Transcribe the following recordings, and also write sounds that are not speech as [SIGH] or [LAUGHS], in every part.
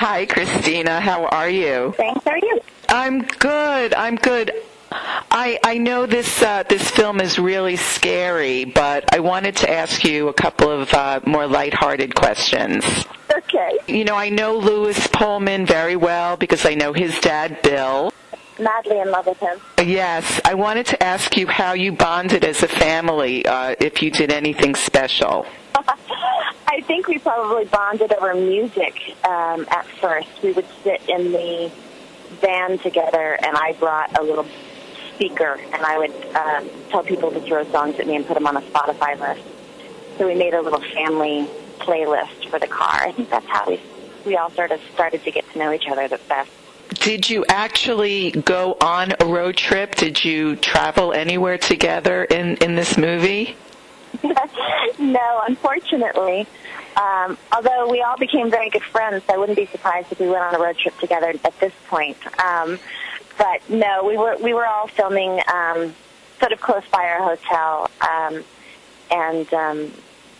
Hi, Christina. How are you? Thanks. How are you? I'm good. I'm good. I I know this uh, this film is really scary, but I wanted to ask you a couple of uh, more lighthearted questions. Okay. You know, I know Lewis Pullman very well because I know his dad, Bill. Madly in love with him. Yes, I wanted to ask you how you bonded as a family, uh, if you did anything special. [LAUGHS] I think we probably bonded over music um, at first. We would sit in the van together, and I brought a little speaker, and I would um, tell people to throw songs at me and put them on a Spotify list. So we made a little family playlist for the car. I think that's how we we all sort of started to get to know each other the best. Did you actually go on a road trip? Did you travel anywhere together in, in this movie? [LAUGHS] no, unfortunately. Um, although we all became very good friends, I wouldn't be surprised if we went on a road trip together at this point. Um, but no, we were we were all filming um, sort of close by our hotel, um, and um,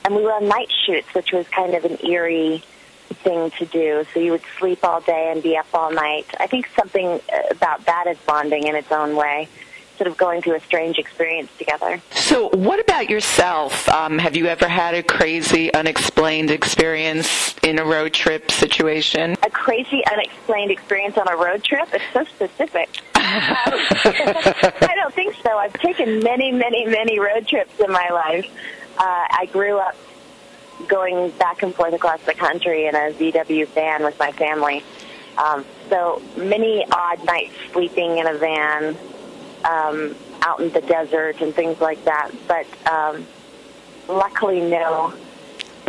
and we were on night shoots, which was kind of an eerie thing to do. So you would sleep all day and be up all night. I think something about that is bonding in its own way. Sort of going through a strange experience together. So, what about yourself? Um, have you ever had a crazy, unexplained experience in a road trip situation? A crazy, unexplained experience on a road trip? It's so specific. [LAUGHS] I don't think so. I've taken many, many, many road trips in my life. Uh, I grew up going back and forth across the country in a VW van with my family. Um, so many odd nights sleeping in a van um, out in the desert and things like that. But um, luckily, no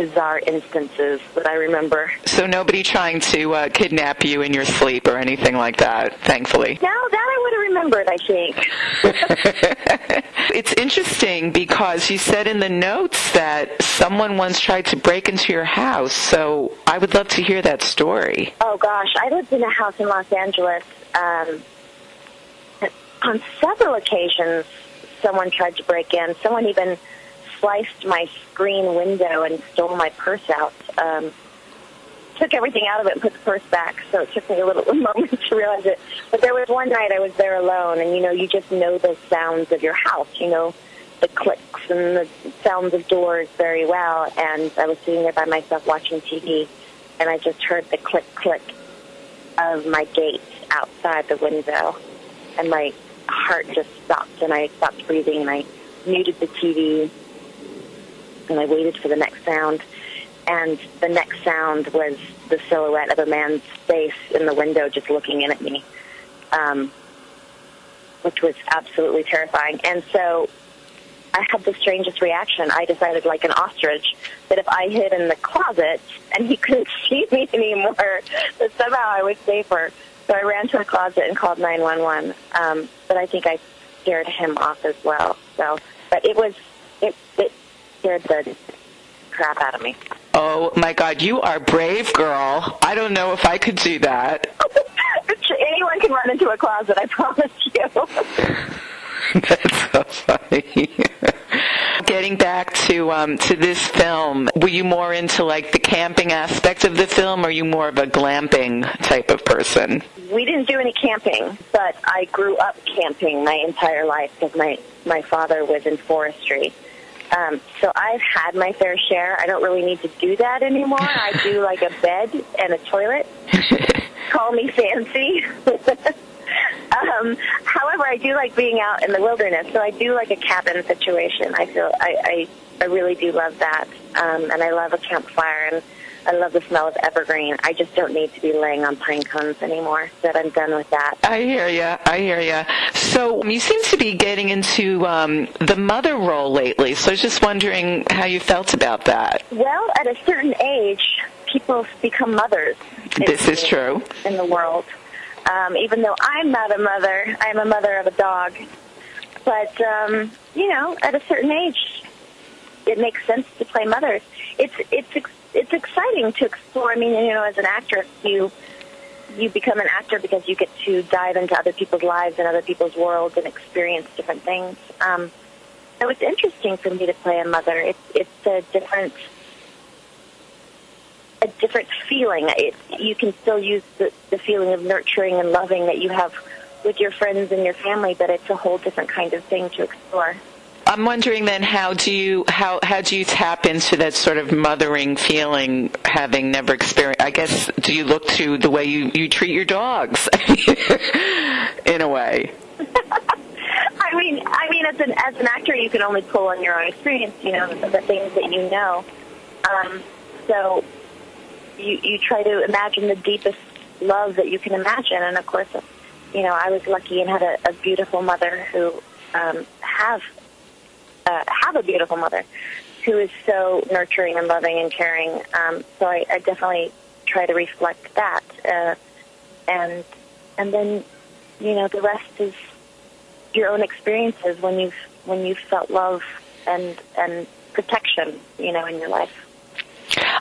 bizarre instances that I remember. So nobody trying to uh, kidnap you in your sleep or anything like that, thankfully. No, that I would have remembered, I think. [LAUGHS] it's interesting because you said in the notes that someone once tried to break into your house, so I would love to hear that story. Oh gosh, I lived in a house in Los Angeles. Um, on several occasions, someone tried to break in. Someone even sliced my screen window and stole my purse out. Um, took everything out of it and put the purse back. So it took me a little a [LAUGHS] moment to realize it. But there was one night I was there alone, and you know, you just know the sounds of your house. You know, the clicks and the sounds of doors very well. And I was sitting there by myself watching TV, and I just heard the click click of my gate outside the window, and my heart just stopped, and I stopped breathing, and I muted the TV and I waited for the next sound. And the next sound was the silhouette of a man's face in the window just looking in at me, um, which was absolutely terrifying. And so I had the strangest reaction. I decided, like an ostrich, that if I hid in the closet and he [LAUGHS] couldn't see me anymore, that somehow I was safer. So I ran to the closet and called 911. Um, but I think I scared him off as well. So, but it was it it scared the crap out of me. Oh my God, you are brave, girl. I don't know if I could do that. [LAUGHS] Anyone can run into a closet, I promise you. [LAUGHS] That's so funny. [LAUGHS] Getting back to um, to this film, were you more into like the camping aspect of the film, or are you more of a glamping type of person? We didn't do any camping, but I grew up camping my entire life because my my father was in forestry. Um, so I've had my fair share. I don't really need to do that anymore. I do [LAUGHS] like a bed and a toilet. [LAUGHS] Call me fancy. [LAUGHS] um, however, I do like being out in the wilderness. So I do like a cabin situation. I feel I I, I really do love that, um, and I love a campfire and. I love the smell of evergreen. I just don't need to be laying on pine cones anymore. That I'm done with that. I hear you. I hear you. So you seem to be getting into um, the mother role lately. So I was just wondering how you felt about that. Well, at a certain age, people become mothers. This is true in the world. Um, even though I'm not a mother, I'm a mother of a dog. But um, you know, at a certain age, it makes sense to play mothers. It's it's it's exciting to explore. I mean, you know, as an actress, you you become an actor because you get to dive into other people's lives and other people's worlds and experience different things. Um, so it's interesting for me to play a mother. It's it's a different a different feeling. It, you can still use the, the feeling of nurturing and loving that you have with your friends and your family, but it's a whole different kind of thing to explore. I'm wondering then how do you how how do you tap into that sort of mothering feeling having never experienced I guess do you look to the way you, you treat your dogs [LAUGHS] in a way? [LAUGHS] I mean I mean as an as an actor you can only pull on your own experience, you know, the, things that you know. Um, so you you try to imagine the deepest love that you can imagine and of course you know, I was lucky and had a, a beautiful mother who um, have uh, have a beautiful mother who is so nurturing and loving and caring. Um, so I, I definitely try to reflect that, uh, and and then you know the rest is your own experiences when you've when you've felt love and and protection, you know, in your life.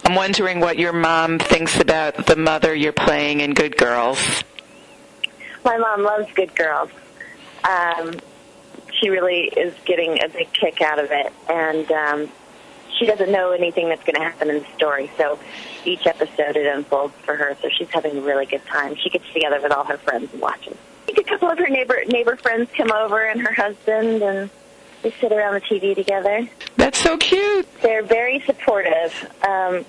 I'm wondering what your mom thinks about the mother you're playing in Good Girls. My mom loves Good Girls. Um, she really is getting a big kick out of it, and um, she doesn't know anything that's going to happen in the story. So each episode it unfolds for her. So she's having a really good time. She gets together with all her friends and watches. I think a couple of her neighbor neighbor friends come over, and her husband, and they sit around the TV together. That's so cute. They're very supportive. Um,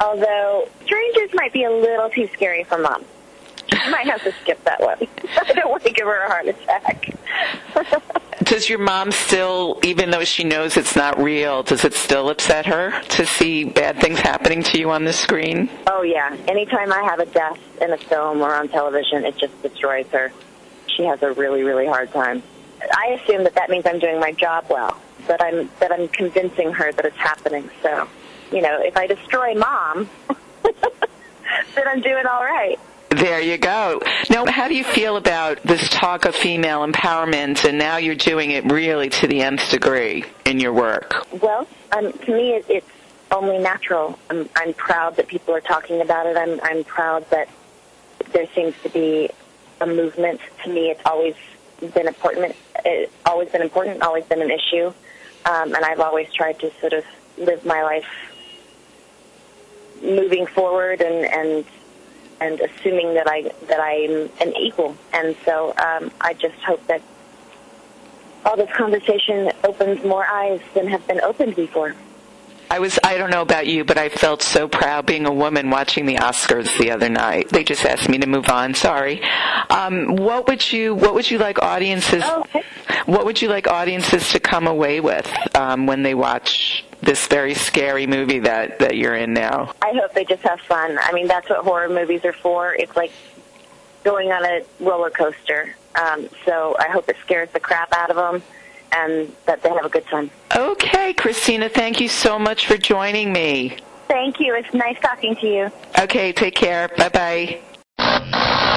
although strangers might be a little too scary for mom. I might have to skip that one. [LAUGHS] I don't want to give her a heart attack. [LAUGHS] does your mom still, even though she knows it's not real, does it still upset her to see bad things happening to you on the screen? Oh, yeah. Anytime I have a death in a film or on television, it just destroys her. She has a really, really hard time. I assume that that means I'm doing my job well, that I'm that I'm convincing her that it's happening. So, you know, if I destroy mom, [LAUGHS] then I'm doing all right. There you go. Now, how do you feel about this talk of female empowerment, and now you're doing it really to the nth degree in your work? Well, um, to me, it, it's only natural. I'm, I'm proud that people are talking about it. I'm, I'm proud that there seems to be a movement. To me, it's always been important. It's always been important. Always been an issue, um, and I've always tried to sort of live my life moving forward and and and assuming that I that I'm an equal. And so um, I just hope that all this conversation opens more eyes than have been opened before. I was I don't know about you, but I felt so proud being a woman watching the Oscars the other night. They just asked me to move on. Sorry. Um, what would you What would you like audiences? Oh, okay. What would you like audiences to come away with um, when they watch this very scary movie that that you're in now? I hope they just have fun. I mean, that's what horror movies are for. It's like going on a roller coaster. Um, so I hope it scares the crap out of them and that they have a good time. Okay, Christina, thank you so much for joining me. Thank you. It's nice talking to you. Okay, take care. Bye bye.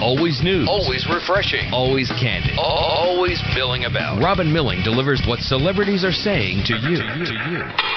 Always news. Always refreshing. Always candid. Always milling about. Robin Milling delivers what celebrities are saying to you. To you.